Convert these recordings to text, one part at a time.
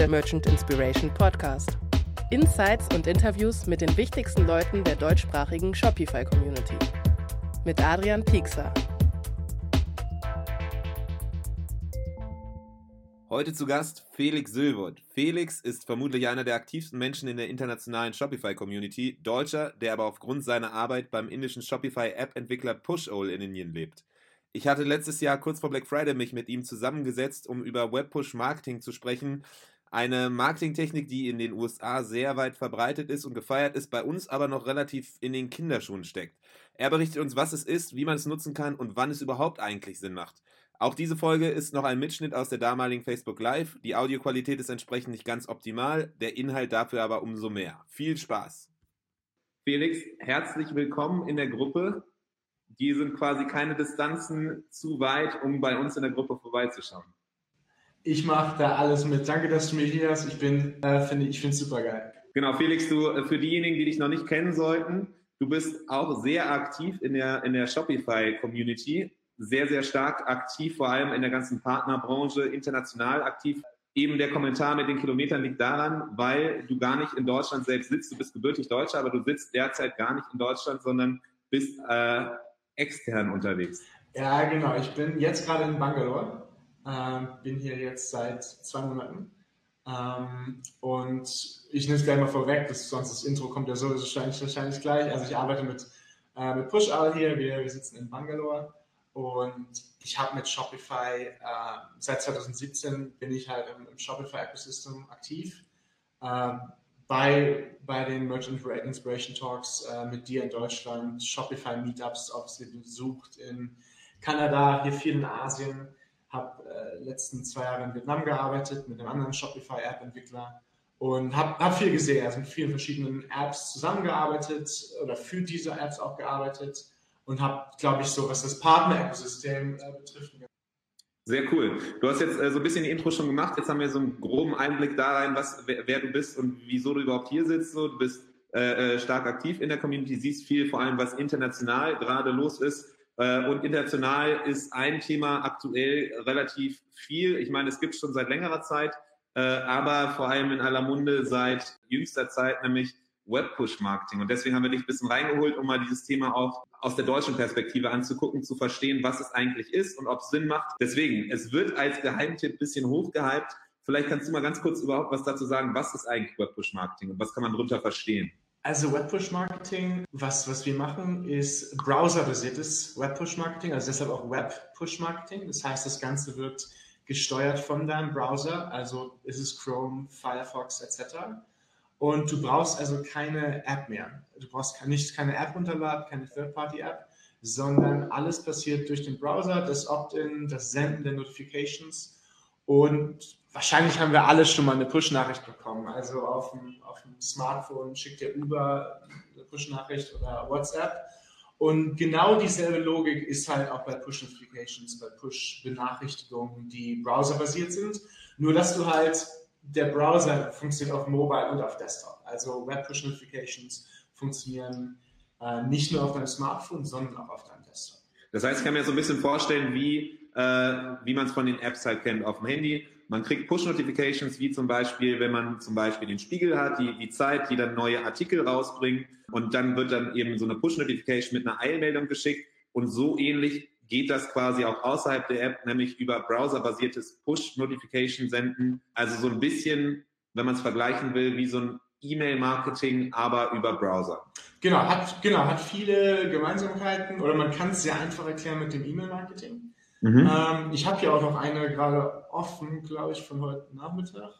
der Merchant Inspiration Podcast. Insights und Interviews mit den wichtigsten Leuten der deutschsprachigen Shopify-Community. Mit Adrian Piekser. Heute zu Gast Felix Sülwold. Felix ist vermutlich einer der aktivsten Menschen in der internationalen Shopify-Community, Deutscher, der aber aufgrund seiner Arbeit beim indischen Shopify-App-Entwickler Pushol in Indien lebt. Ich hatte letztes Jahr kurz vor Black Friday mich mit ihm zusammengesetzt, um über Webpush-Marketing zu sprechen. Eine Marketingtechnik, die in den USA sehr weit verbreitet ist und gefeiert ist, bei uns aber noch relativ in den Kinderschuhen steckt. Er berichtet uns, was es ist, wie man es nutzen kann und wann es überhaupt eigentlich Sinn macht. Auch diese Folge ist noch ein Mitschnitt aus der damaligen Facebook Live. Die Audioqualität ist entsprechend nicht ganz optimal, der Inhalt dafür aber umso mehr. Viel Spaß! Felix, herzlich willkommen in der Gruppe. Die sind quasi keine Distanzen zu weit, um bei uns in der Gruppe vorbeizuschauen. Ich mache da alles mit. Danke, dass du mich hier hast. Ich bin, äh, finde ich finde es super geil. Genau, Felix, du äh, für diejenigen, die dich noch nicht kennen sollten, du bist auch sehr aktiv in der in der Shopify Community sehr, sehr stark aktiv, vor allem in der ganzen Partnerbranche, international aktiv. Eben der Kommentar mit den Kilometern liegt daran, weil du gar nicht in Deutschland selbst sitzt. Du bist gebürtig Deutscher, aber du sitzt derzeit gar nicht in Deutschland, sondern bist äh, extern unterwegs. Ja, genau. Ich bin jetzt gerade in Bangalore. Ähm, bin hier jetzt seit zwei Monaten. Ähm, und ich nehme es gleich mal vorweg, dass sonst das Intro kommt ja so wahrscheinlich, wahrscheinlich gleich. Also ich arbeite mit, äh, mit Push-All hier. Wir, wir sitzen in Bangalore. Und ich habe mit Shopify, äh, seit 2017 bin ich halt im, im Shopify Ecosystem aktiv. Äh, bei, bei den Merchant Inspiration Talks äh, mit dir in Deutschland, Shopify Meetups, ob sie besucht in Kanada, hier viel in Asien. Habe äh, letzten zwei Jahre in Vietnam gearbeitet mit einem anderen Shopify App Entwickler und habe hab viel gesehen, also mit vielen verschiedenen Apps zusammengearbeitet oder für diese Apps auch gearbeitet und habe, glaube ich, so, was das Partner-Ökosystem äh, betrifft. Sehr cool. Du hast jetzt äh, so ein bisschen die Intro schon gemacht. Jetzt haben wir so einen groben Einblick da rein, was, wer, wer, du bist und wieso du überhaupt hier sitzt. So, du bist äh, äh, stark aktiv in der Community, siehst viel, vor allem was international gerade los ist. Äh, und international ist ein Thema aktuell relativ viel. Ich meine, es gibt schon seit längerer Zeit, äh, aber vor allem in aller Munde seit jüngster Zeit, nämlich Web-Push-Marketing. Und deswegen haben wir dich ein bisschen reingeholt, um mal dieses Thema auch aus der deutschen Perspektive anzugucken, zu verstehen, was es eigentlich ist und ob es Sinn macht. Deswegen, es wird als Geheimtipp ein bisschen hochgehypt. Vielleicht kannst du mal ganz kurz überhaupt was dazu sagen, was ist eigentlich Web-Push-Marketing und was kann man darunter verstehen? Also Web-Push-Marketing, was, was wir machen, ist browserbasiertes Web-Push-Marketing, also deshalb auch Web-Push-Marketing. Das heißt, das Ganze wird gesteuert von deinem Browser, also ist es Chrome, Firefox etc. Und du brauchst also keine App mehr. Du brauchst nicht keine App runterladen, keine Third-Party-App, sondern alles passiert durch den Browser, das Opt-in, das Senden der Notifications. Und wahrscheinlich haben wir alle schon mal eine Push-Nachricht bekommen. Also auf dem, auf dem Smartphone schickt der Uber eine Push-Nachricht oder WhatsApp. Und genau dieselbe Logik ist halt auch bei Push-Notifications, bei Push-Benachrichtigungen, die browserbasiert sind. Nur, dass du halt der Browser funktioniert auf Mobile und auf Desktop. Also Web Push Notifications funktionieren äh, nicht nur auf deinem Smartphone, sondern auch auf deinem Desktop. Das heißt, ich kann mir so ein bisschen vorstellen, wie, äh, wie man es von den Apps halt kennt auf dem Handy. Man kriegt Push-Notifications, wie zum Beispiel, wenn man zum Beispiel den Spiegel hat, die, die Zeit, die dann neue Artikel rausbringt und dann wird dann eben so eine Push-Notification mit einer Eilmeldung geschickt und so ähnlich geht das quasi auch außerhalb der App, nämlich über browserbasiertes Push-Notification senden. Also so ein bisschen, wenn man es vergleichen will, wie so ein E-Mail-Marketing, aber über Browser. Genau, hat, genau, hat viele Gemeinsamkeiten oder man kann es sehr einfach erklären mit dem E-Mail-Marketing. Mhm. Ähm, ich habe hier auch noch eine gerade offen, glaube ich, von heute Nachmittag.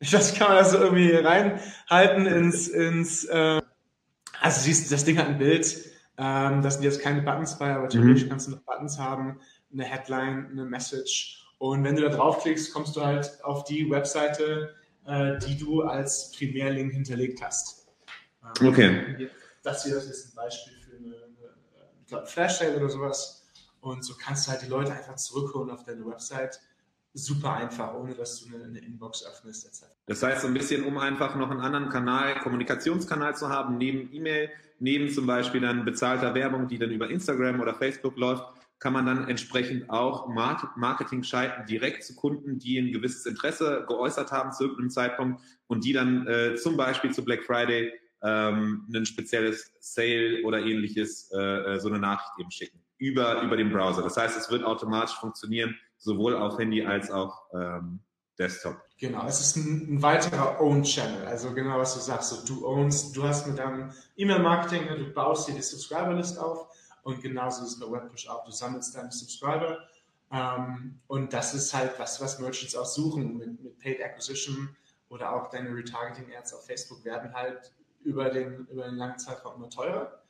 Das kann man das so irgendwie reinhalten ins, ins äh, also siehst, das Ding hat ein Bild, ähm, das sind jetzt keine Buttons bei, aber theoretisch mhm. kannst du noch Buttons haben, eine Headline, eine Message. Und wenn du da draufklickst, kommst du halt auf die Webseite, äh, die du als Primärlink hinterlegt hast. Ähm, okay. Das hier das ist ein Beispiel für eine, eine, eine Flash-Sale oder sowas. Und so kannst du halt die Leute einfach zurückholen auf deine Website super einfach, ohne dass du eine, Inbox öffnest etc. Das heißt, so ein bisschen, um einfach noch einen anderen Kanal, Kommunikationskanal zu haben, neben E-Mail, neben zum Beispiel dann bezahlter Werbung, die dann über Instagram oder Facebook läuft, kann man dann entsprechend auch Marketing schalten direkt zu Kunden, die ein gewisses Interesse geäußert haben zu irgendeinem Zeitpunkt und die dann äh, zum Beispiel zu Black Friday ähm, ein spezielles Sale oder ähnliches, äh, äh, so eine Nachricht eben schicken über, über den Browser. Das heißt, es wird automatisch funktionieren, sowohl auf Handy als auch ähm, Desktop. Genau, es ist ein, ein weiterer Own-Channel. Also genau, was du sagst, so, du ownst, du hast mit deinem E-Mail-Marketing, ne, du baust dir die Subscriber-List auf und genauso ist es bei WebPush auch. Du sammelst deine Subscriber ähm, und das ist halt was, was Merchants auch suchen mit, mit Paid Acquisition oder auch deine Retargeting-Ads auf Facebook werden halt über den, über den langen Zeitraum immer teurer.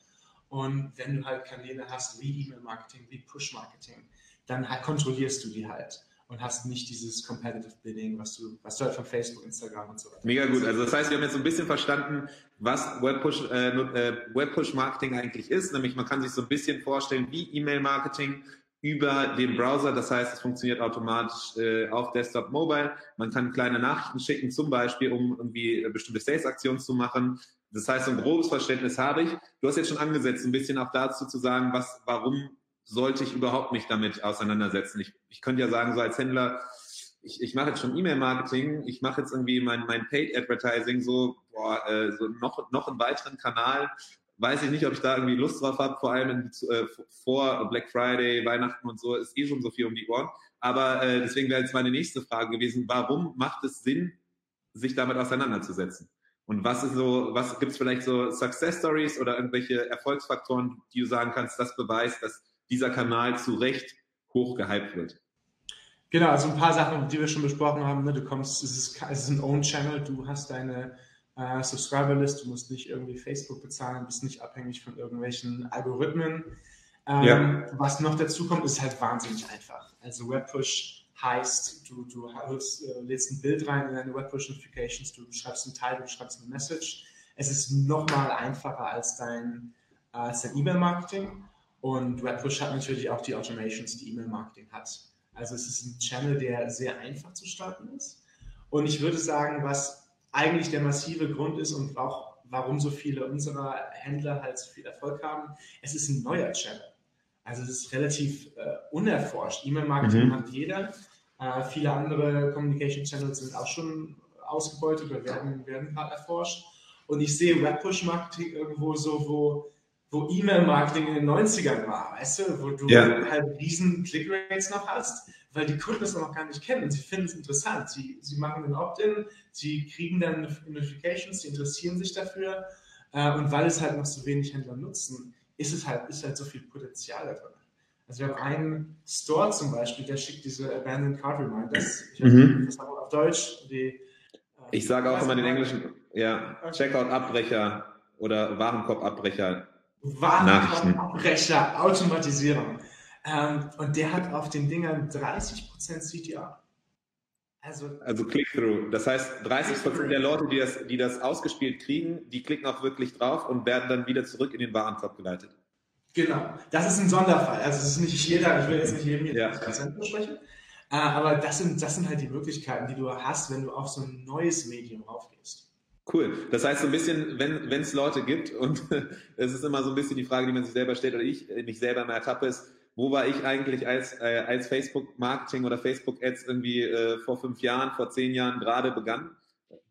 Und wenn du halt Kanäle hast wie E-Mail-Marketing, wie Push-Marketing, dann halt kontrollierst du die halt und hast nicht dieses Competitive Bidding, was du, was du halt von Facebook, Instagram und so weiter. Mega gut. Also das heißt, wir haben jetzt so ein bisschen verstanden, was Webpush, äh, äh, Webpush Marketing eigentlich ist. Nämlich man kann sich so ein bisschen vorstellen wie E-Mail Marketing über den Browser. Das heißt, es funktioniert automatisch äh, auf Desktop, Mobile. Man kann kleine Nachrichten schicken, zum Beispiel, um irgendwie bestimmte Sales-Aktionen zu machen. Das heißt, so ein grobes Verständnis habe ich. Du hast jetzt schon angesetzt, ein bisschen auch dazu zu sagen, was, warum sollte ich überhaupt mich damit auseinandersetzen? Ich, ich könnte ja sagen, so als Händler, ich, ich mache jetzt schon E-Mail-Marketing, ich mache jetzt irgendwie mein, mein Paid-Advertising, so, boah, äh, so noch, noch einen weiteren Kanal. Weiß ich nicht, ob ich da irgendwie Lust drauf habe, vor allem in, äh, vor Black Friday, Weihnachten und so, ist eh schon so viel um die Ohren. Aber äh, deswegen wäre jetzt meine nächste Frage gewesen, warum macht es Sinn, sich damit auseinanderzusetzen? Und was ist so, was gibt es vielleicht so Success Stories oder irgendwelche Erfolgsfaktoren, die du sagen kannst, das beweist, dass dieser Kanal zu Recht hoch gehypt wird. Genau, also ein paar Sachen, die wir schon besprochen haben. Ne? Du kommst, es ist, es ist ein Own-Channel, du hast deine äh, Subscriber-List, du musst nicht irgendwie Facebook bezahlen, bist nicht abhängig von irgendwelchen Algorithmen. Ähm, ja. Was noch dazu kommt, ist halt wahnsinnig einfach. Also Webpush heißt, du, du holst, äh, lädst ein Bild rein in deine Webpush-Notifications, du schreibst einen Teil, du schreibst eine Message. Es ist nochmal einfacher als dein, dein E-Mail-Marketing. Und Webpush hat natürlich auch die Automations, die E-Mail-Marketing hat. Also es ist ein Channel, der sehr einfach zu starten ist. Und ich würde sagen, was eigentlich der massive Grund ist und auch warum so viele unserer Händler halt so viel Erfolg haben, es ist ein neuer Channel. Also es ist relativ äh, unerforscht. E-Mail-Marketing mhm. hat jeder. Äh, viele andere Communication Channels sind auch schon ausgebeutet oder werden, werden gerade erforscht. Und ich sehe Webpush-Marketing irgendwo so, wo wo E-Mail-Marketing in den 90ern war, weißt du, wo du ja. halt riesen Click-Rates noch hast, weil die Kunden das noch gar nicht kennen und sie finden es interessant. Sie, sie machen den Opt-in, sie kriegen dann Notifications, sie interessieren sich dafür äh, und weil es halt noch so wenig Händler nutzen, ist es halt, ist halt so viel Potenzial da drin. Also wir haben einen Store zum Beispiel, der schickt diese Abandoned Card Reminders. Ich mhm. das haben wir auf Deutsch. Die, äh, ich sage auch immer den englischen, ja, Checkout-Abbrecher oder Warenkorb-Abbrecher Warenabbrecher, Automatisierung. Ähm, und der hat auf den Dingern 30% CTR. Also, also Click-Through. Das heißt, 30% Click der Leute, die das, die das ausgespielt kriegen, die klicken auch wirklich drauf und werden dann wieder zurück in den Warenkorb geleitet. Genau. Das ist ein Sonderfall. Also es ist nicht jeder, ich will jetzt nicht jedem hier ja. Prozent besprechen. Äh, aber das sind, das sind halt die Möglichkeiten, die du hast, wenn du auf so ein neues Medium raufgehst. Cool. Das heißt, so ein bisschen, wenn es Leute gibt, und es ist immer so ein bisschen die Frage, die man sich selber stellt, oder ich mich selber mal ertappe, ist, wo war ich eigentlich als, äh, als Facebook-Marketing oder Facebook-Ads irgendwie äh, vor fünf Jahren, vor zehn Jahren gerade begann?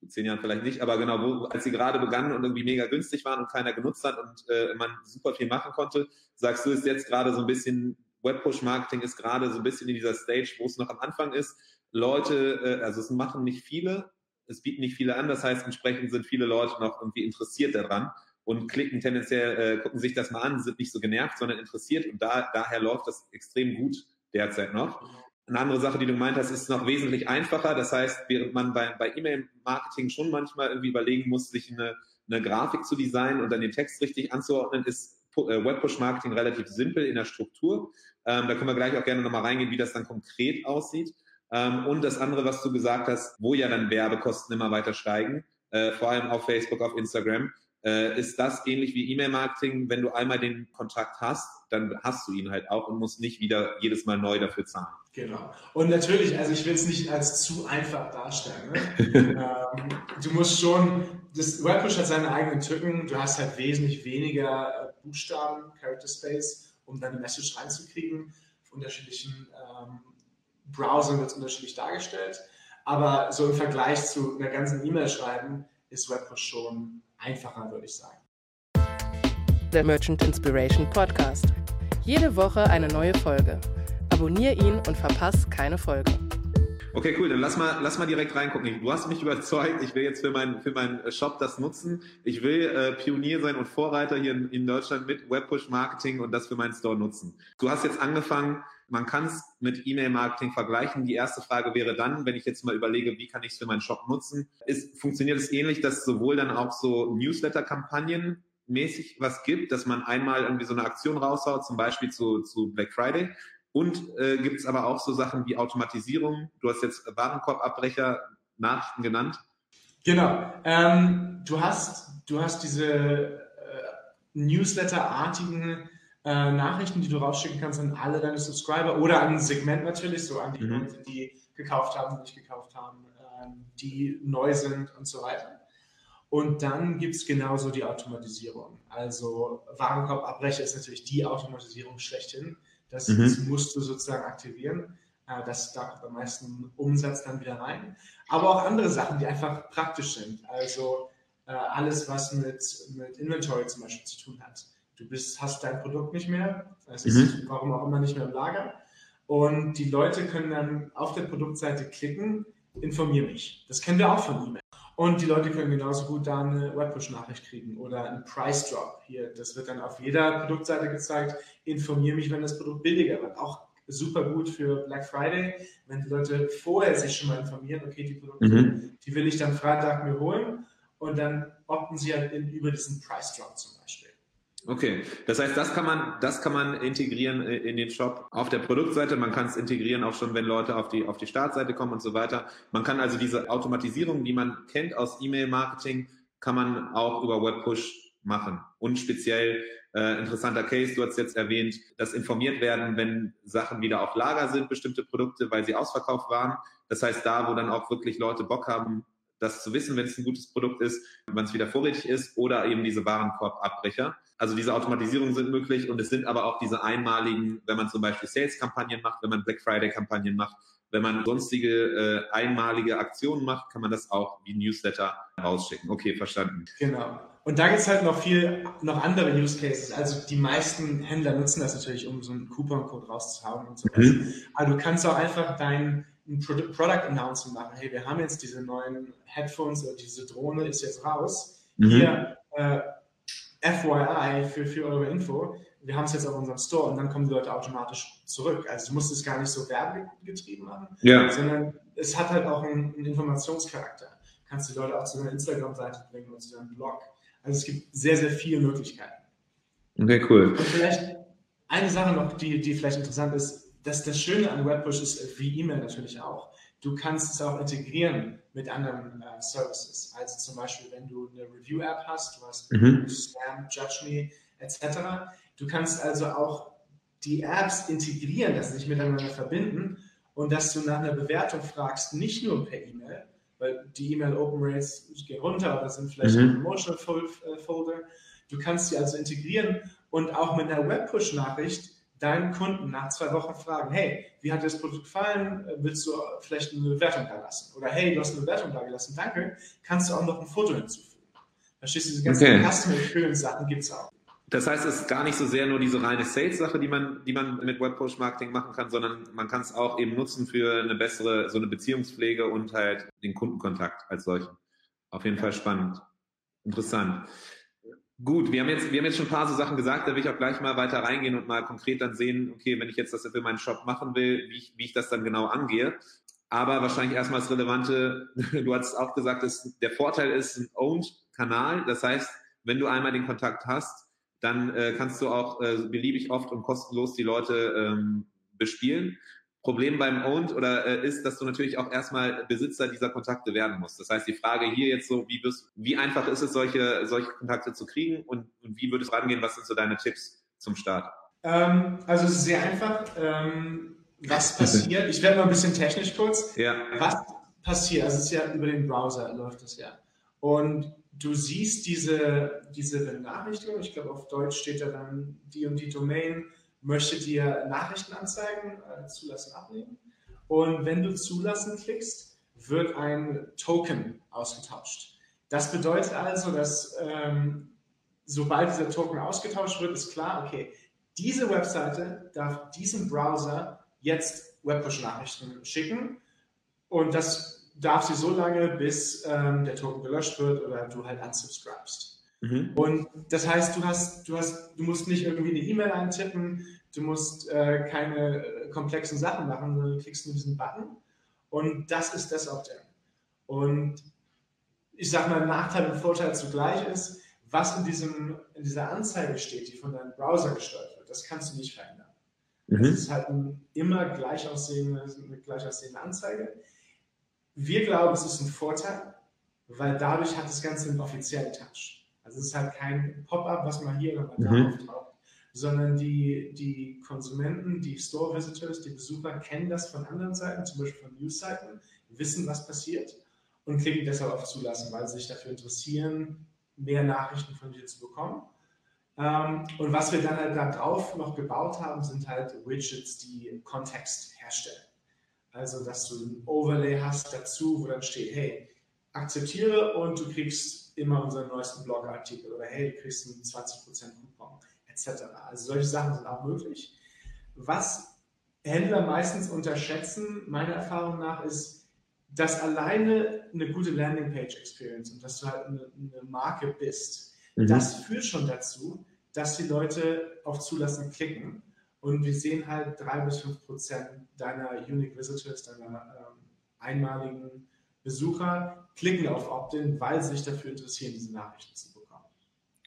Zehn Jahren vielleicht nicht, aber genau, wo, als sie gerade begannen und irgendwie mega günstig waren und keiner genutzt hat und äh, man super viel machen konnte, sagst du, ist jetzt gerade so ein bisschen, Web-Push-Marketing ist gerade so ein bisschen in dieser Stage, wo es noch am Anfang ist. Leute, äh, also es machen nicht viele, es bieten nicht viele an, das heißt, entsprechend sind viele Leute noch irgendwie interessiert daran und klicken tendenziell, äh, gucken sich das mal an, sind nicht so genervt, sondern interessiert und da, daher läuft das extrem gut derzeit noch. Eine andere Sache, die du gemeint hast, ist noch wesentlich einfacher. Das heißt, während man bei, bei E-Mail-Marketing schon manchmal irgendwie überlegen muss, sich eine, eine Grafik zu designen und dann den Text richtig anzuordnen, ist äh, Web-Push-Marketing relativ simpel in der Struktur. Ähm, da können wir gleich auch gerne nochmal reingehen, wie das dann konkret aussieht. Ähm, und das andere, was du gesagt hast, wo ja dann Werbekosten immer weiter steigen, äh, vor allem auf Facebook, auf Instagram, äh, ist das ähnlich wie E-Mail-Marketing. Wenn du einmal den Kontakt hast, dann hast du ihn halt auch und musst nicht wieder jedes Mal neu dafür zahlen. Genau. Und natürlich, also ich will es nicht als zu einfach darstellen. Ne? ähm, du musst schon, das Webpush hat seine eigenen Tücken. Du hast halt wesentlich weniger äh, Buchstaben, Character Space, um deine Message reinzukriegen. unterschiedlichen ähm, Browsern wird es unterschiedlich dargestellt. Aber so im Vergleich zu einer ganzen E-Mail schreiben, ist WebPush schon einfacher, würde ich sagen. Der Merchant Inspiration Podcast. Jede Woche eine neue Folge. Abonnier ihn und verpass keine Folge. Okay, cool. Dann lass mal, lass mal direkt reingucken. Du hast mich überzeugt. Ich will jetzt für meinen für meinen Shop das nutzen. Ich will äh, Pionier sein und Vorreiter hier in, in Deutschland mit Webpush Marketing und das für meinen Store nutzen. Du hast jetzt angefangen. Man kann es mit E-Mail-Marketing vergleichen. Die erste Frage wäre dann, wenn ich jetzt mal überlege, wie kann ich es für meinen Shop nutzen, ist, funktioniert es ähnlich, dass sowohl dann auch so Newsletter-Kampagnen mäßig was gibt, dass man einmal irgendwie so eine Aktion raushaut, zum Beispiel zu, zu Black Friday und äh, gibt es aber auch so Sachen wie Automatisierung. Du hast jetzt Warenkorbabbrecher Nachrichten genannt. Genau. Ähm, du, hast, du hast diese äh, Newsletter-artigen äh, Nachrichten, die du rausschicken kannst an alle deine Subscriber oder an ein Segment natürlich, so an die mhm. Leute, die gekauft haben, die nicht gekauft haben, äh, die neu sind und so weiter. Und dann gibt es genauso die Automatisierung. Also Warenkorbabbrecher ist natürlich die Automatisierung schlechthin. Das, mhm. das musst du sozusagen aktivieren. Äh, das, da kommt am meisten Umsatz dann wieder rein. Aber auch andere Sachen, die einfach praktisch sind. Also äh, alles, was mit, mit Inventory zum Beispiel zu tun hat. Du bist, hast dein Produkt nicht mehr, es ist mhm. warum auch immer nicht mehr im Lager. Und die Leute können dann auf der Produktseite klicken, informier mich. Das kennen wir auch von E-Mail. Und die Leute können genauso gut da eine Webpush-Nachricht kriegen oder einen Price Drop. Hier, das wird dann auf jeder Produktseite gezeigt. Informiere mich, wenn das Produkt billiger wird. Auch super gut für Black Friday, wenn die Leute vorher sich schon mal informieren, okay, die Produkte, mhm. die will ich dann Freitag mir holen und dann opten sie halt in, über diesen Price Drop zum Beispiel. Okay, das heißt, das kann man, das kann man integrieren äh, in den Shop auf der Produktseite. Man kann es integrieren auch schon, wenn Leute auf die auf die Startseite kommen und so weiter. Man kann also diese Automatisierung, die man kennt aus E-Mail-Marketing, kann man auch über Webpush machen. Und speziell äh, interessanter Case, du hast jetzt erwähnt, dass informiert werden, wenn Sachen wieder auf Lager sind, bestimmte Produkte, weil sie ausverkauft waren. Das heißt, da, wo dann auch wirklich Leute Bock haben, das zu wissen, wenn es ein gutes Produkt ist, wenn es wieder vorrätig ist oder eben diese Warenkorbabbrecher. Also diese Automatisierungen sind möglich und es sind aber auch diese einmaligen, wenn man zum Beispiel Sales-Kampagnen macht, wenn man Black Friday-Kampagnen macht, wenn man sonstige äh, einmalige Aktionen macht, kann man das auch wie Newsletter rausschicken. Okay, verstanden. Genau. Und da gibt es halt noch viel, noch andere Use Cases. Also die meisten Händler nutzen das natürlich, um so einen Coupon-Code rauszuhauen und so. Mhm. Aber du kannst auch einfach dein ein Product Announcement machen. Hey, wir haben jetzt diese neuen Headphones oder diese Drohne ist jetzt raus. Mhm. Hier, äh, FYI für, für eure Info, wir haben es jetzt auf unserem Store und dann kommen die Leute automatisch zurück. Also du musst es gar nicht so werbegetrieben machen, ja. sondern es hat halt auch einen, einen Informationscharakter. Du kannst die Leute auch zu deiner Instagram-Seite bringen und zu deinem Blog. Also es gibt sehr, sehr viele Möglichkeiten. Okay, cool. Und vielleicht eine Sache noch, die, die vielleicht interessant ist, das, das Schöne an Webpush ist, wie E-Mail natürlich auch, du kannst es auch integrieren mit anderen äh, Services. Also zum Beispiel, wenn du eine Review-App hast, du hast mhm. Slam, Judge Me, etc. Du kannst also auch die Apps integrieren, dass sie sich miteinander verbinden und dass du nach einer Bewertung fragst, nicht nur per E-Mail, weil die E-Mail Open Rates gehen runter oder sind vielleicht mhm. Promotional äh, Folder. Du kannst sie also integrieren und auch mit einer Webpush-Nachricht deinen Kunden nach zwei Wochen fragen, hey, wie hat dir das Produkt gefallen? Willst du vielleicht eine Bewertung da lassen? Oder hey, du hast eine Bewertung da gelassen, danke. Kannst du auch noch ein Foto hinzufügen? Verstehst du, diese ganzen okay. Customer Experience Sachen gibt es auch. Das heißt, es ist gar nicht so sehr nur diese reine Sales-Sache, die man, die man mit Webpush-Marketing machen kann, sondern man kann es auch eben nutzen für eine bessere, so eine Beziehungspflege und halt den Kundenkontakt als solchen. Auf jeden ja. Fall spannend. Interessant. Gut, wir haben jetzt, wir haben jetzt schon ein paar so Sachen gesagt, da will ich auch gleich mal weiter reingehen und mal konkret dann sehen, okay, wenn ich jetzt das für meinen Shop machen will, wie ich, wie ich das dann genau angehe. Aber wahrscheinlich erstmal das Relevante, du hast auch gesagt, dass der Vorteil ist ein Owned-Kanal. Das heißt, wenn du einmal den Kontakt hast, dann äh, kannst du auch äh, beliebig oft und kostenlos die Leute ähm, bespielen. Problem beim Owned oder äh, ist, dass du natürlich auch erstmal Besitzer dieser Kontakte werden musst. Das heißt, die Frage hier jetzt so, wie, bist, wie einfach ist es, solche, solche Kontakte zu kriegen und, und wie würdest du rangehen? Was sind so deine Tipps zum Start? Ähm, also es ist sehr einfach. Ähm, was passiert? Ich werde mal ein bisschen technisch kurz. Ja. Was passiert? Also es ist ja über den Browser läuft das ja. Und du siehst diese, diese Benachrichtigung, ich glaube auf Deutsch steht da dann die und die Domain möchte dir Nachrichtenanzeigen äh, zulassen, abnehmen. Und wenn du zulassen klickst, wird ein Token ausgetauscht. Das bedeutet also, dass ähm, sobald dieser Token ausgetauscht wird, ist klar, okay, diese Webseite darf diesem Browser jetzt Webpush-Nachrichten schicken und das darf sie so lange, bis ähm, der Token gelöscht wird oder du halt unsubscribest. Mhm. Und das heißt, du hast, du hast, du musst nicht irgendwie eine E-Mail eintippen, du musst äh, keine äh, komplexen Sachen machen, sondern du klickst nur diesen Button und das ist das Opt-in. Und ich sag mal, Nachteil und Vorteil zugleich ist, was in, diesem, in dieser Anzeige steht, die von deinem Browser gesteuert wird, das kannst du nicht verändern. Mhm. Das ist halt ein immer gleich aussehende, eine gleich aussehende Anzeige. Wir glauben, es ist ein Vorteil, weil dadurch hat das Ganze einen offiziellen Touch. Also es ist halt kein Pop-up, was mal hier oder mal da mhm. auftaucht, sondern die, die Konsumenten, die Store-Visitors, die Besucher kennen das von anderen Seiten, zum Beispiel von News-Seiten, wissen, was passiert und klicken deshalb auf Zulassen, weil sie sich dafür interessieren, mehr Nachrichten von dir zu bekommen. Ähm, und was wir dann halt da drauf noch gebaut haben, sind halt Widgets, die Kontext herstellen. Also, dass du ein Overlay hast dazu, wo dann steht, hey, akzeptiere und du kriegst immer unseren neuesten Blogartikel oder hey, du kriegst einen 20% Coupon etc. Also solche Sachen sind auch möglich. Was Händler meistens unterschätzen, meiner Erfahrung nach, ist, dass alleine eine gute Landingpage-Experience und dass du halt eine, eine Marke bist, mhm. das führt schon dazu, dass die Leute auf Zulassen klicken. Und wir sehen halt drei bis fünf Prozent deiner Unique Visitors, deiner ähm, einmaligen Besucher klicken auf Opt-in, weil sie sich dafür interessieren, diese Nachrichten zu bekommen.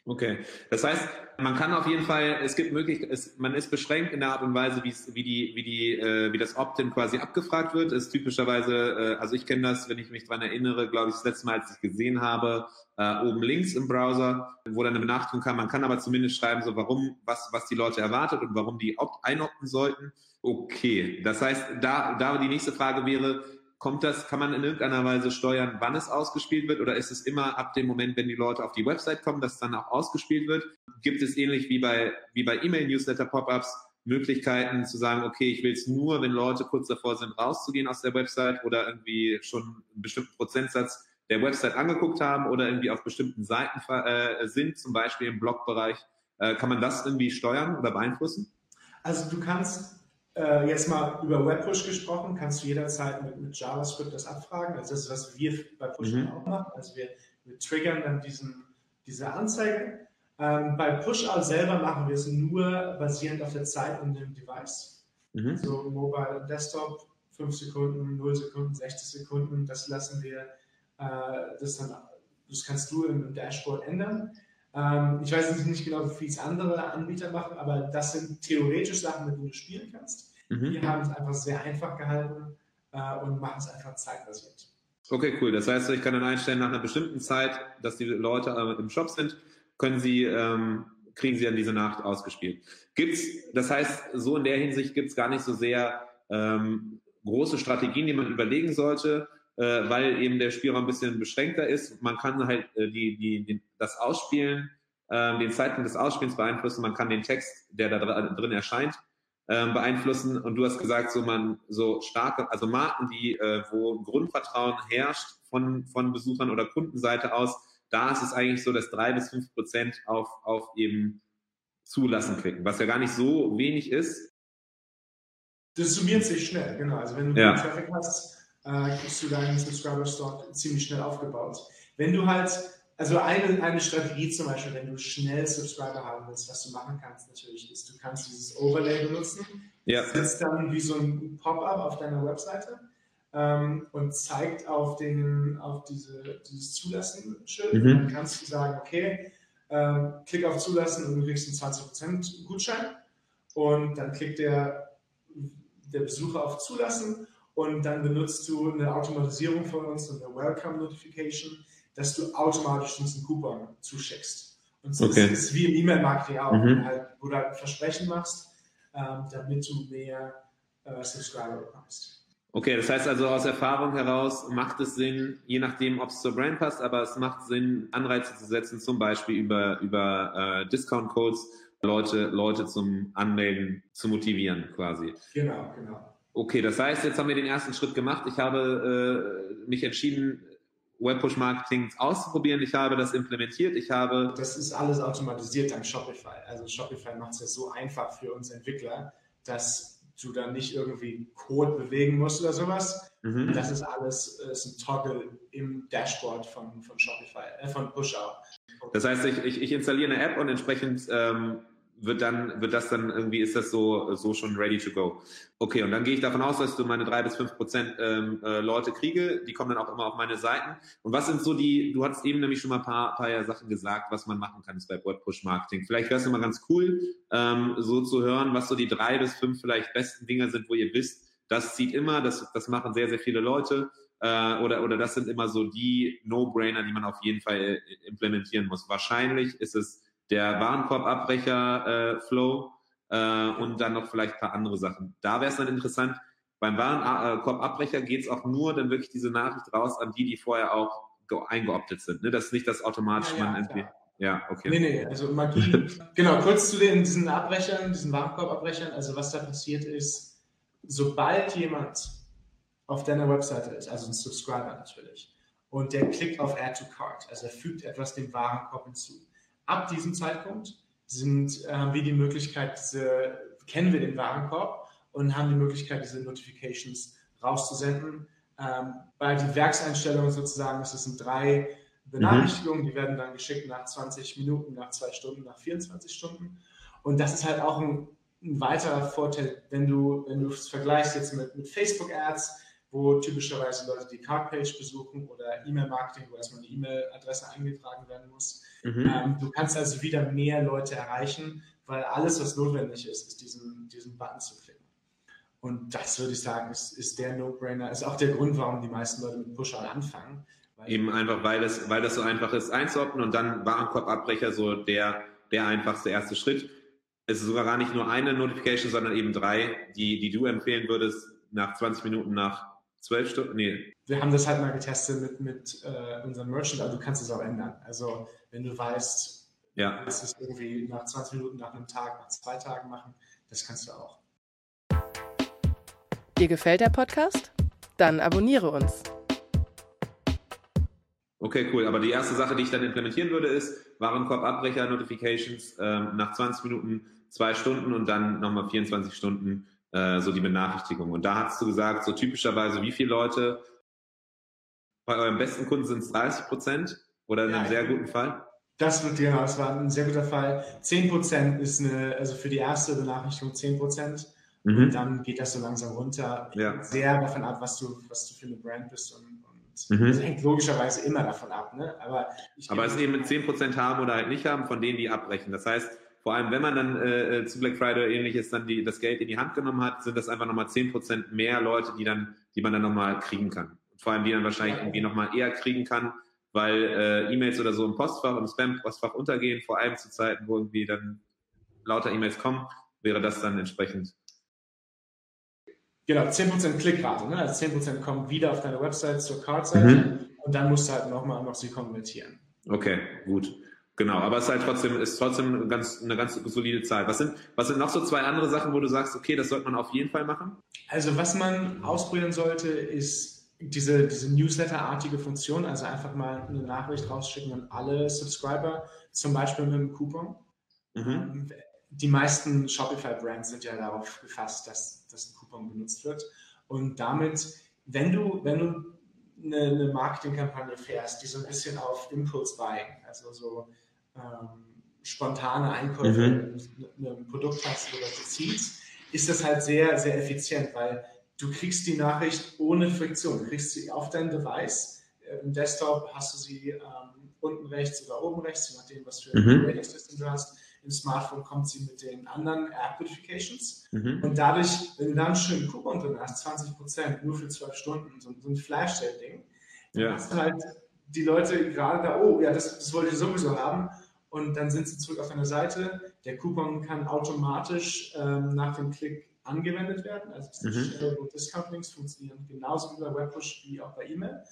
Okay, das heißt, man kann auf jeden Fall, es gibt möglich, es, man ist beschränkt in der Art und Weise, wie die, wie die, äh, wie das Opt-in quasi abgefragt wird. Ist typischerweise, äh, also ich kenne das, wenn ich mich daran erinnere, glaube ich, das letzte Mal, als ich gesehen habe, äh, oben links im Browser, wo dann eine Benachrichtigung kam. Man kann aber zumindest schreiben, so warum, was, was die Leute erwartet und warum die opt einopten sollten. Okay, das heißt, da, da die nächste Frage wäre, Kommt das, kann man in irgendeiner Weise steuern, wann es ausgespielt wird? Oder ist es immer ab dem Moment, wenn die Leute auf die Website kommen, dass dann auch ausgespielt wird? Gibt es ähnlich wie bei, wie bei E-Mail-Newsletter-Pop-Ups Möglichkeiten zu sagen, okay, ich will es nur, wenn Leute kurz davor sind, rauszugehen aus der Website oder irgendwie schon einen bestimmten Prozentsatz der Website angeguckt haben oder irgendwie auf bestimmten Seiten äh, sind, zum Beispiel im Blogbereich. Äh, kann man das irgendwie steuern oder beeinflussen? Also du kannst äh, jetzt mal über Webpush gesprochen, kannst du jederzeit mit, mit, JavaScript das abfragen. Also das ist, was wir bei Push mhm. auch machen. Also wir, wir triggern dann diesen, diese Anzeige. Ähm, bei Push-Out selber machen wir es nur basierend auf der Zeit und dem Device. Mhm. So Mobile und Desktop, 5 Sekunden, 0 Sekunden, 60 Sekunden, das lassen wir, äh, das dann, das kannst du im Dashboard ändern. Ähm, ich weiß nicht genau, wie es andere Anbieter machen, aber das sind theoretisch Sachen, mit denen du spielen kannst. Mhm. Wir haben es einfach sehr einfach gehalten äh, und machen es einfach zeitbasiert. Okay, cool. Das heißt, ich kann dann einstellen, nach einer bestimmten Zeit, dass die Leute äh, im Shop sind, können sie, ähm, kriegen sie dann diese Nacht ausgespielt. Gibt's, das heißt, so in der Hinsicht gibt es gar nicht so sehr ähm, große Strategien, die man überlegen sollte, äh, weil eben der Spielraum ein bisschen beschränkter ist. Man kann halt äh, die, die, die, das Ausspielen, äh, den Zeitpunkt des Ausspielens beeinflussen. Man kann den Text, der da drin erscheint, ähm, beeinflussen. Und du hast gesagt, so man so starke, also Marken, die, äh, wo Grundvertrauen herrscht von, von Besuchern oder Kundenseite aus, da ist es eigentlich so, dass drei bis fünf Prozent auf, auf eben zulassen klicken, was ja gar nicht so wenig ist. Das summiert sich schnell, genau. Also wenn du ja. Traffic hast, äh, kriegst du deinen Subscriber-Stock ziemlich schnell aufgebaut. Wenn du halt, also eine, eine Strategie zum Beispiel, wenn du schnell Subscriber haben willst, was du machen kannst natürlich, ist, du kannst dieses Overlay benutzen. Ja. Das sitzt dann wie so ein Pop-up auf deiner Webseite ähm, und zeigt auf, den, auf diese, dieses Zulassen-Schild. Mhm. Dann kannst du sagen, okay, ähm, klick auf Zulassen und du kriegst einen 20% Gutschein. Und dann klickt der, der Besucher auf Zulassen und dann benutzt du eine Automatisierung von uns, eine Welcome Notification, dass du automatisch diesen Coupon zuschickst. Und so okay. ist es wie im E-Mail-Marketing auch, mhm. halt, wo du halt ein Versprechen machst, ähm, damit du mehr äh, Subscriber bekommst. Okay, das heißt also aus Erfahrung heraus macht es Sinn, je nachdem, ob es zur Brand passt, aber es macht Sinn, Anreize zu setzen, zum Beispiel über, über äh, Discount-Codes Leute, Leute zum Anmelden zu motivieren, quasi. Genau, genau. Okay, das heißt, jetzt haben wir den ersten Schritt gemacht. Ich habe äh, mich entschieden, Webpush-Marketing auszuprobieren. Ich habe das implementiert. Ich habe. Das ist alles automatisiert dank Shopify. Also Shopify macht es ja so einfach für uns Entwickler, dass du dann nicht irgendwie Code bewegen musst oder sowas. Mhm. Das ist alles ist ein Toggle im Dashboard von, von Shopify, äh, von Pushout. Das heißt, ich, ich, installiere eine App und entsprechend ähm, wird dann, wird das dann irgendwie, ist das so, so schon ready to go. Okay, und dann gehe ich davon aus, dass du meine drei bis fünf Prozent ähm, äh, Leute kriege, die kommen dann auch immer auf meine Seiten. Und was sind so die, du hast eben nämlich schon mal ein paar, paar Sachen gesagt, was man machen kann bei Web Push Marketing. Vielleicht wäre es immer ganz cool, ähm, so zu hören, was so die drei bis fünf vielleicht besten Dinge sind, wo ihr wisst, das zieht immer, das, das machen sehr, sehr viele Leute. Äh, oder, oder das sind immer so die No-Brainer, die man auf jeden Fall äh, implementieren muss. Wahrscheinlich ist es der Warenkorbabbrecher-Flow äh, äh, und dann noch vielleicht ein paar andere Sachen. Da wäre es dann interessant, beim Warenkorbabbrecher geht es auch nur dann wirklich diese Nachricht raus an die, die vorher auch eingeoptet sind. Ne? Das ist nicht das automatisch ja, man ja, irgendwie. Ja, okay. Nee, nee, also Magie. genau, kurz zu den, diesen Abbrechern, diesen Warenkorbabbrechern. Also was da passiert ist, sobald jemand auf deiner Webseite ist, also ein Subscriber natürlich, und der klickt auf Add to Cart, also er fügt etwas dem Warenkorb hinzu, ab diesem Zeitpunkt sind, haben wir die Möglichkeit, diese, kennen wir den Warenkorb und haben die Möglichkeit, diese Notifications rauszusenden. Ähm, bei den Werkseinstellungen sozusagen, das sind drei Benachrichtigungen, mhm. die werden dann geschickt nach 20 Minuten, nach zwei Stunden, nach 24 Stunden. Und das ist halt auch ein, ein weiterer Vorteil, wenn du, wenn du es vergleichst jetzt mit, mit Facebook-Ads, wo typischerweise Leute die Cardpage besuchen oder E-Mail-Marketing, wo erstmal eine E-Mail-Adresse eingetragen werden muss. Mhm. Ähm, du kannst also wieder mehr Leute erreichen, weil alles, was notwendig ist, ist diesen, diesen Button zu klicken. Und das würde ich sagen, ist, ist der No-Brainer, ist auch der Grund, warum die meisten Leute mit Push anfangen. Eben einfach, weil das, weil das so einfach ist einzuordnen und dann Warenkorbabbrecher so der, der einfachste erste Schritt. Es ist sogar gar nicht nur eine Notification, sondern eben drei, die, die du empfehlen würdest, nach 20 Minuten nach Zwölf Stunden? Nee. Wir haben das halt mal getestet mit, mit äh, unserem Merchant, aber du kannst es auch ändern. Also wenn du weißt, ja. es ist irgendwie nach 20 Minuten, nach einem Tag, nach zwei Tagen machen, das kannst du auch. Dir gefällt der Podcast? Dann abonniere uns. Okay, cool. Aber die erste Sache, die ich dann implementieren würde, ist Warenkorb-Abbrecher-Notifications ähm, nach 20 Minuten, zwei Stunden und dann nochmal 24 Stunden äh, so die Benachrichtigung. Und da hast du gesagt, so typischerweise, wie viele Leute bei eurem besten Kunden sind es 30 Prozent oder in einem sehr guten Fall? Das wird genau, das war ein sehr guter Fall. 10 Prozent ist eine, also für die erste Benachrichtigung 10 Prozent. Mhm. Und dann geht das so langsam runter. Ja. Sehr davon ab, was du, was du für eine Brand bist und, und mhm. das hängt logischerweise immer davon ab. Ne? Aber, Aber es eben mit 10% haben oder halt nicht haben, von denen die abbrechen. Das heißt, vor allem, wenn man dann äh, äh, zu Black Friday oder ähnliches dann die, das Geld in die Hand genommen hat, sind das einfach nochmal 10% mehr Leute, die dann, die man dann nochmal kriegen kann. Vor allem, die dann wahrscheinlich irgendwie nochmal eher kriegen kann, weil äh, E-Mails oder so im Postfach, im Spam-Postfach untergehen, vor allem zu Zeiten, wo irgendwie dann lauter E-Mails kommen, wäre das dann entsprechend. Genau, 10% Klickrate, ne? also 10% kommen wieder auf deine Website zur Card-Seite mhm. und dann musst du halt nochmal noch sie konvertieren. Okay, gut. Genau, aber es ist halt trotzdem, ist trotzdem ganz, eine ganz solide Zahl. Was sind, was sind noch so zwei andere Sachen, wo du sagst, okay, das sollte man auf jeden Fall machen? Also was man ausprobieren sollte, ist diese, diese Newsletter-artige Funktion, also einfach mal eine Nachricht rausschicken an alle Subscriber, zum Beispiel mit einem Coupon. Mhm. Die meisten Shopify-Brands sind ja darauf gefasst, dass, dass ein Coupon benutzt wird. Und damit, wenn du, wenn du eine, eine Marketingkampagne fährst, die so ein bisschen auf Impulse Buying, also so ähm, spontane Einkäufe mhm. in einem Produkt hast oder du ziehst, ist das halt sehr, sehr effizient, weil du kriegst die Nachricht ohne Friktion. Du kriegst sie auf dein Device. Äh, Im Desktop hast du sie ähm, unten rechts oder oben rechts, je nachdem, was für ein mhm. Rating System du hast. Im Smartphone kommt sie mit den anderen App-Notifications. Mhm. Und dadurch, wenn du da einen schönen Coupon drin hast, 20 Prozent nur für 12 Stunden, so, so ein Flash-Sale-Ding, dann ja. hast du halt die Leute gerade da, oh, ja, das, das wollte ich sowieso haben und dann sind sie zurück auf deiner Seite. Der Coupon kann automatisch ähm, nach dem Klick angewendet werden. Also diese mhm. Discount Links funktionieren genauso wie bei Webpush wie auch bei E-Mail.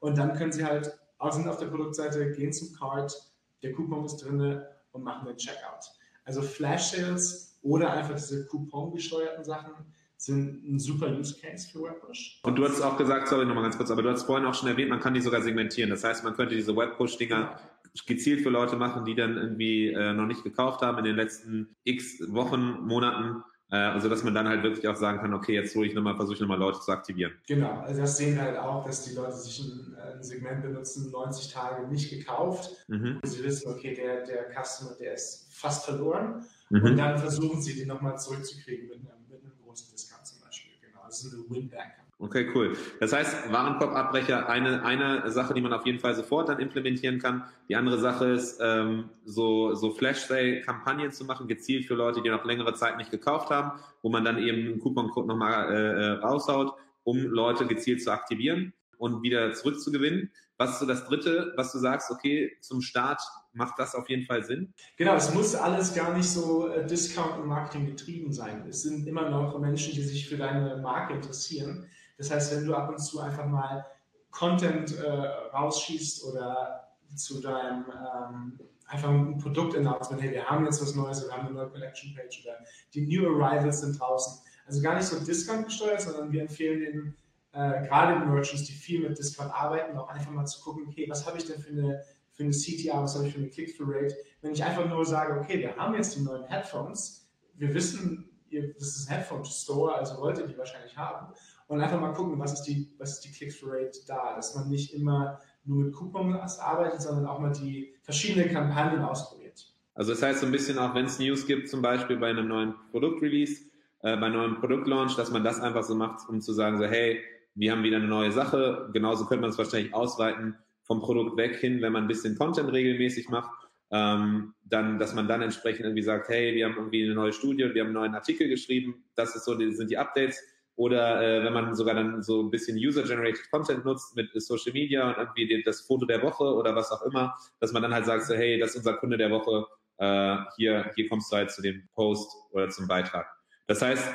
Und dann können sie halt sind auf der Produktseite, gehen zum Card, der Coupon ist drin und machen den Checkout. Also Flash Sales oder einfach diese Coupon-gesteuerten Sachen sind ein super Use Case für Webpush. Und du hast auch gesagt, sorry nochmal ganz kurz, aber du hast vorhin auch schon erwähnt, man kann die sogar segmentieren. Das heißt, man könnte diese Webpush-Dinger gezielt für Leute machen, die dann irgendwie äh, noch nicht gekauft haben in den letzten x Wochen, Monaten. Äh, also dass man dann halt wirklich auch sagen kann, okay, jetzt hole ich nochmal, versuche ich nochmal Leute zu aktivieren. Genau, also das sehen wir halt auch, dass die Leute sich ein, ein Segment benutzen, 90 Tage nicht gekauft. Mhm. Sie wissen, okay, der, der Customer, der ist fast verloren. Mhm. Und dann versuchen sie, den nochmal zurückzukriegen mit einem großen Discount zum Beispiel. Genau, das ist eine Win-Back. Okay, cool. Das heißt, Warenkorbabbrecher, eine, eine Sache, die man auf jeden Fall sofort dann implementieren kann. Die andere Sache ist, ähm, so, so Flash-Sale-Kampagnen zu machen, gezielt für Leute, die noch längere Zeit nicht gekauft haben, wo man dann eben einen Coupon-Code nochmal äh, äh, raushaut, um Leute gezielt zu aktivieren und wieder zurückzugewinnen. Was ist so das Dritte, was du sagst, okay, zum Start macht das auf jeden Fall Sinn? Genau, es muss alles gar nicht so äh, Discount und Marketing getrieben sein. Es sind immer noch Menschen, die sich für deine Marke interessieren. Das heißt, wenn du ab und zu einfach mal Content äh, rausschießt oder zu deinem ähm, einfach ein Produkt-Announcement, hey, wir haben jetzt was Neues, wir haben eine neue Collection-Page oder die New Arrivals sind draußen. Also gar nicht so Discount gesteuert, sondern wir empfehlen den äh, gerade den Merchants, die viel mit Discount arbeiten, auch einfach mal zu gucken, okay, was habe ich denn für eine, für eine CTR, was habe ich für eine Click-Through-Rate? Wenn ich einfach nur sage, okay, wir haben jetzt die neuen Headphones, wir wissen, das ist ein Headphone-Store, also wollt ihr die wahrscheinlich haben. Und einfach mal gucken, was ist die, was ist die Click-Through-Rate da, dass man nicht immer nur mit Coupons arbeitet, sondern auch mal die verschiedenen Kampagnen ausprobiert. Also das heißt so ein bisschen auch, wenn es News gibt, zum Beispiel bei einem neuen Produktrelease, äh, bei einem neuen Produktlaunch, dass man das einfach so macht, um zu sagen, so hey, wir haben wieder eine neue Sache. Genauso könnte man es wahrscheinlich ausweiten vom Produkt weg hin, wenn man ein bisschen Content regelmäßig macht. Ähm, dann, dass man dann entsprechend irgendwie sagt, hey, wir haben irgendwie eine neue Studie, wir haben einen neuen Artikel geschrieben, das ist so, die, sind die Updates. Oder äh, wenn man sogar dann so ein bisschen User-Generated Content nutzt mit Social Media und irgendwie das Foto der Woche oder was auch immer, dass man dann halt sagt, so, hey, das ist unser Kunde der Woche, äh, hier, hier kommst du halt zu dem Post oder zum Beitrag. Das heißt,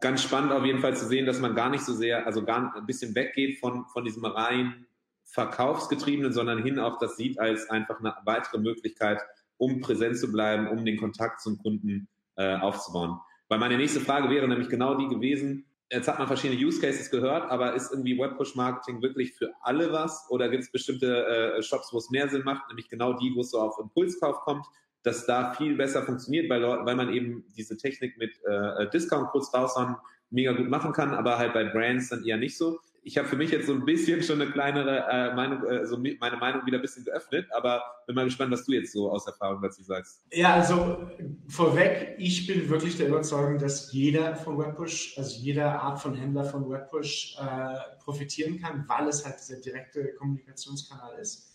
ganz spannend auf jeden Fall zu sehen, dass man gar nicht so sehr, also gar ein bisschen weggeht von, von diesem rein verkaufsgetriebenen, sondern hin auch das sieht als einfach eine weitere Möglichkeit, um präsent zu bleiben, um den Kontakt zum Kunden äh, aufzubauen. Weil meine nächste Frage wäre nämlich genau die gewesen, jetzt hat man verschiedene Use Cases gehört, aber ist irgendwie Web-Push-Marketing wirklich für alle was? Oder gibt es bestimmte äh, Shops, wo es mehr Sinn macht, nämlich genau die, wo es so auf Impulskauf kommt? dass da viel besser funktioniert, weil, weil man eben diese Technik mit äh, Discount kurz raushauen mega gut machen kann, aber halt bei Brands dann eher nicht so. Ich habe für mich jetzt so ein bisschen schon eine kleinere äh, Meinung, äh, so meine Meinung wieder ein bisschen geöffnet, aber bin mal gespannt, was du jetzt so aus Erfahrung dazu sagst. Ja, also vorweg, ich bin wirklich der Überzeugung, dass jeder von Webpush, also jede Art von Händler von Webpush äh, profitieren kann, weil es halt dieser direkte Kommunikationskanal ist.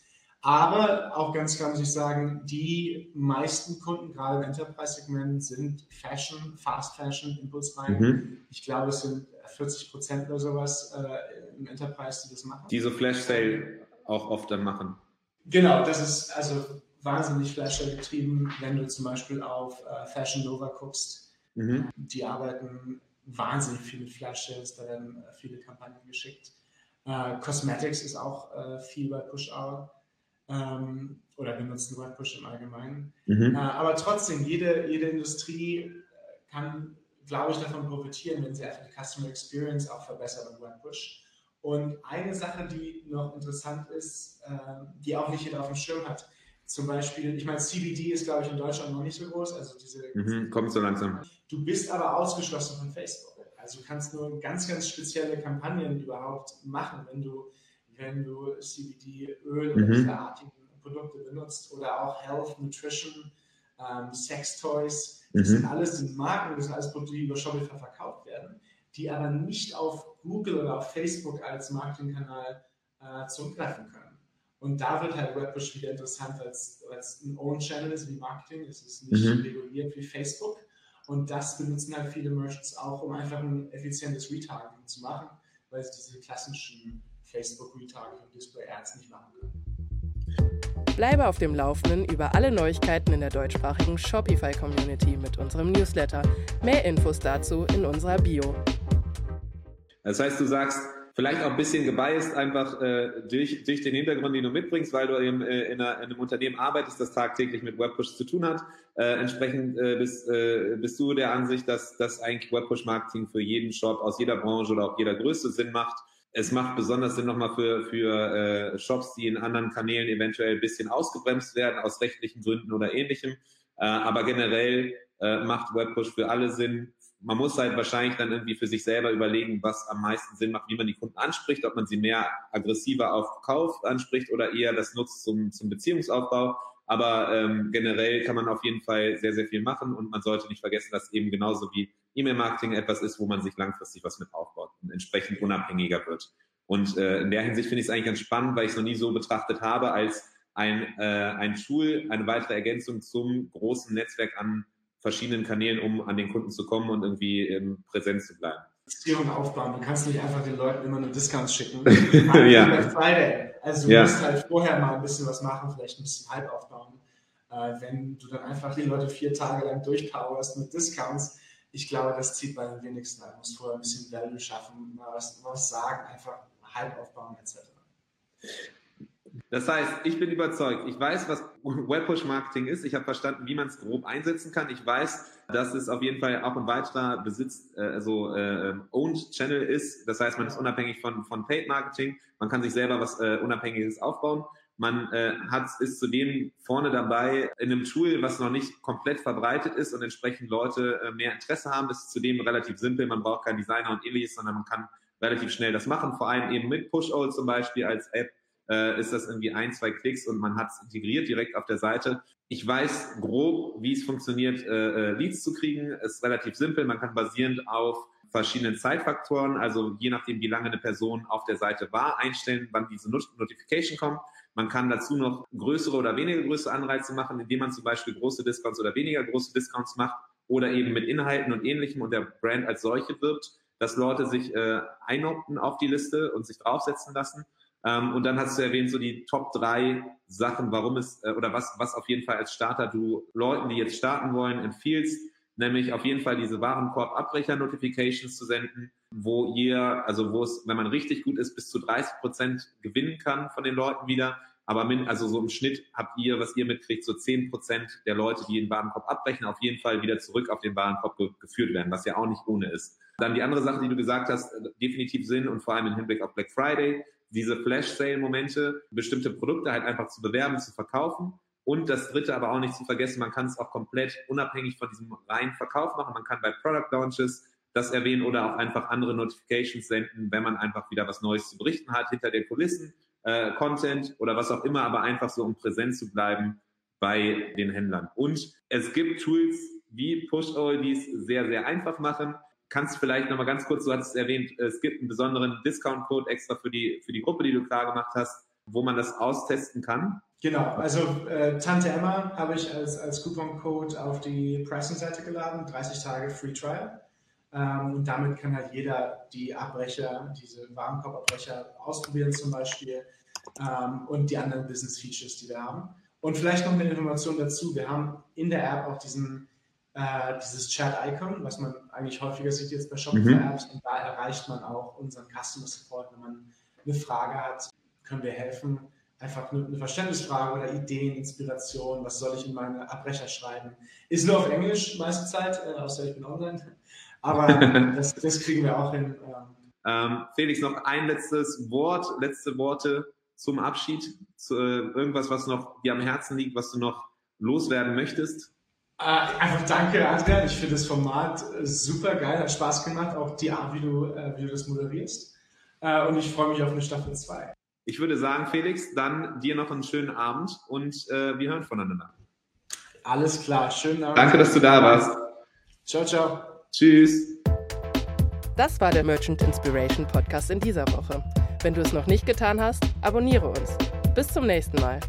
Aber auch ganz klar muss ich sagen, die meisten Kunden, gerade im Enterprise-Segment, sind Fashion, Fast Fashion, Impulsreihen. Mhm. Ich glaube, es sind 40 Prozent oder sowas äh, im Enterprise, die das machen. Die so Flash-Sale auch oft dann machen. Genau, das ist also wahnsinnig Flash-Sale getrieben, wenn du zum Beispiel auf äh, Fashion Nova guckst. Mhm. Die arbeiten wahnsinnig viel mit Flash-Sales, da werden äh, viele Kampagnen geschickt. Äh, Cosmetics ist auch äh, viel bei Push-Hour ähm, oder benutzen Webpush im Allgemeinen. Mhm. Äh, aber trotzdem, jede, jede Industrie äh, kann, glaube ich, davon profitieren, wenn sie einfach die Customer Experience auch verbessert im Webpush. Und eine Sache, die noch interessant ist, äh, die auch nicht jeder auf dem Schirm hat, zum Beispiel, ich meine, CBD ist, glaube ich, in Deutschland noch nicht so groß, also diese. Mhm, kommt so langsam. Du bist aber ausgeschlossen von Facebook. Also du kannst nur ganz, ganz spezielle Kampagnen überhaupt machen, wenn du wenn du CBD-Öl oder mhm. derartigen Produkte benutzt oder auch Health, Nutrition, ähm, Sex Toys. Das mhm. sind alles die Marken, das sind alles Produkte, die über Shopify verkauft werden, die aber nicht auf Google oder auf Facebook als Marketingkanal äh, zurückgreifen können. Und da wird halt Webpush wieder interessant, weil es ein Own-Channel ist wie Marketing. Es ist nicht mhm. reguliert wie Facebook. Und das benutzen halt viele Merchants auch, um einfach ein effizientes Retargeting zu machen, weil sie diese klassischen Facebook Retargeting Display Ads nicht machen können. Bleibe auf dem Laufenden über alle Neuigkeiten in der deutschsprachigen Shopify Community mit unserem Newsletter. Mehr Infos dazu in unserer Bio. Das heißt, du sagst, Vielleicht auch ein bisschen gebiased einfach äh, durch, durch den Hintergrund, den du mitbringst, weil du eben äh, in, einer, in, einem Unternehmen arbeitest, das tagtäglich mit Webpush zu tun hat. Äh, entsprechend äh, bist, äh, bist du der Ansicht, dass, dass eigentlich Webpush-Marketing für jeden Shop aus jeder Branche oder auch jeder Größe Sinn macht. Es macht besonders Sinn nochmal für, für äh, Shops, die in anderen Kanälen eventuell ein bisschen ausgebremst werden, aus rechtlichen Gründen oder ähnlichem. Äh, aber generell äh, macht Webpush für alle Sinn, man muss halt wahrscheinlich dann irgendwie für sich selber überlegen, was am meisten Sinn macht, wie man die Kunden anspricht, ob man sie mehr aggressiver auf Kauf anspricht oder eher das nutzt zum, zum Beziehungsaufbau. Aber ähm, generell kann man auf jeden Fall sehr, sehr viel machen und man sollte nicht vergessen, dass eben genauso wie E-Mail-Marketing etwas ist, wo man sich langfristig was mit aufbaut und entsprechend unabhängiger wird. Und äh, in der Hinsicht finde ich es eigentlich ganz spannend, weil ich es noch nie so betrachtet habe als ein, äh, ein Tool, eine weitere Ergänzung zum großen Netzwerk an verschiedenen Kanälen, um an den Kunden zu kommen und irgendwie ähm, präsent zu bleiben. Beziehungen aufbauen. Du kannst nicht einfach den Leuten immer nur Discounts schicken. ja. Also du ja. musst halt vorher mal ein bisschen was machen, vielleicht ein bisschen Hype aufbauen. Äh, wenn du dann einfach die Leute vier Tage lang durchpowerst mit Discounts, ich glaube, das zieht bei den wenigsten an. Du musst vorher ein bisschen Value schaffen, mal was, was sagen, einfach Hype aufbauen etc. Das heißt, ich bin überzeugt. Ich weiß, was Webpush-Marketing ist. Ich habe verstanden, wie man es grob einsetzen kann. Ich weiß, dass es auf jeden Fall auch ein weiterer Besitz, äh, also äh, Owned Channel ist. Das heißt, man ist unabhängig von, von Paid Marketing. Man kann sich selber was äh, Unabhängiges aufbauen. Man äh, hat, ist zudem vorne dabei in einem Tool, was noch nicht komplett verbreitet ist und entsprechend Leute äh, mehr Interesse haben. Das ist zudem relativ simpel. Man braucht keinen Designer und ähnliches, sondern man kann relativ schnell das machen. Vor allem eben mit Push-All zum Beispiel als App äh, ist das irgendwie ein, zwei Klicks und man hat es integriert direkt auf der Seite. Ich weiß grob, wie es funktioniert, äh, äh, Leads zu kriegen. Ist relativ simpel. Man kann basierend auf verschiedenen Zeitfaktoren, also je nachdem, wie lange eine Person auf der Seite war, einstellen, wann diese Not Notification kommt. Man kann dazu noch größere oder weniger größere Anreize machen, indem man zum Beispiel große Discounts oder weniger große Discounts macht oder eben mit Inhalten und Ähnlichem und der Brand als solche wirbt, dass Leute sich äh, einopten auf die Liste und sich draufsetzen lassen. Ähm, und dann hast du erwähnt, so die Top drei Sachen, warum es äh, oder was, was auf jeden Fall als Starter du Leuten, die jetzt starten wollen, empfiehlst, nämlich auf jeden Fall diese Warenkorb-Abbrecher-Notifications zu senden, wo ihr, also wo es, wenn man richtig gut ist, bis zu 30 Prozent gewinnen kann von den Leuten wieder. Aber min, also so im Schnitt habt ihr, was ihr mitkriegt, so 10 Prozent der Leute, die den Warenkorb abbrechen, auf jeden Fall wieder zurück auf den Warenkorb ge geführt werden, was ja auch nicht ohne ist. Dann die andere Sache, die du gesagt hast, äh, definitiv Sinn und vor allem im Hinblick auf Black Friday diese Flash-Sale-Momente, bestimmte Produkte halt einfach zu bewerben, zu verkaufen. Und das dritte aber auch nicht zu vergessen, man kann es auch komplett unabhängig von diesem reinen Verkauf machen. Man kann bei Product Launches das erwähnen oder auch einfach andere Notifications senden, wenn man einfach wieder was Neues zu berichten hat, hinter den Kulissen, äh, Content oder was auch immer, aber einfach so, um präsent zu bleiben bei den Händlern. Und es gibt Tools wie Push-All, die es sehr, sehr einfach machen kannst vielleicht nochmal ganz kurz, du hattest erwähnt, es gibt einen besonderen Discount-Code extra für die, für die Gruppe, die du klar gemacht hast, wo man das austesten kann. Genau, also äh, Tante Emma habe ich als, als Coupon-Code auf die Pricing-Seite geladen, 30 Tage Free Trial. Ähm, und damit kann halt jeder die Abbrecher, diese Warenkorbabbrecher ausprobieren zum Beispiel ähm, und die anderen Business-Features, die wir haben. Und vielleicht noch eine Information dazu, wir haben in der App auch diesen äh, dieses Chat-Icon, was man eigentlich häufiger sieht jetzt bei Shopify-Apps. Mhm. Und da erreicht man auch unseren Customer Support, wenn man eine Frage hat, können wir helfen. Einfach eine Verständnisfrage oder Ideen, Inspiration, was soll ich in meine Abbrecher schreiben. Ist nur auf Englisch meiste Zeit, äh, außer ich bin online. Aber das, das, kriegen wir auch hin. Ähm, Felix, noch ein letztes Wort, letzte Worte zum Abschied. Zu, äh, irgendwas, was noch dir am Herzen liegt, was du noch loswerden möchtest? Äh, einfach danke, Adrian. Ich finde das Format äh, super geil, hat Spaß gemacht, auch die Art, wie du, äh, wie du das moderierst. Äh, und ich freue mich auf eine Staffel 2. Ich würde sagen, Felix, dann dir noch einen schönen Abend und äh, wir hören voneinander. Alles klar, schönen Abend. Danke, dass du da warst. Ciao, ciao. Tschüss. Das war der Merchant Inspiration Podcast in dieser Woche. Wenn du es noch nicht getan hast, abonniere uns. Bis zum nächsten Mal.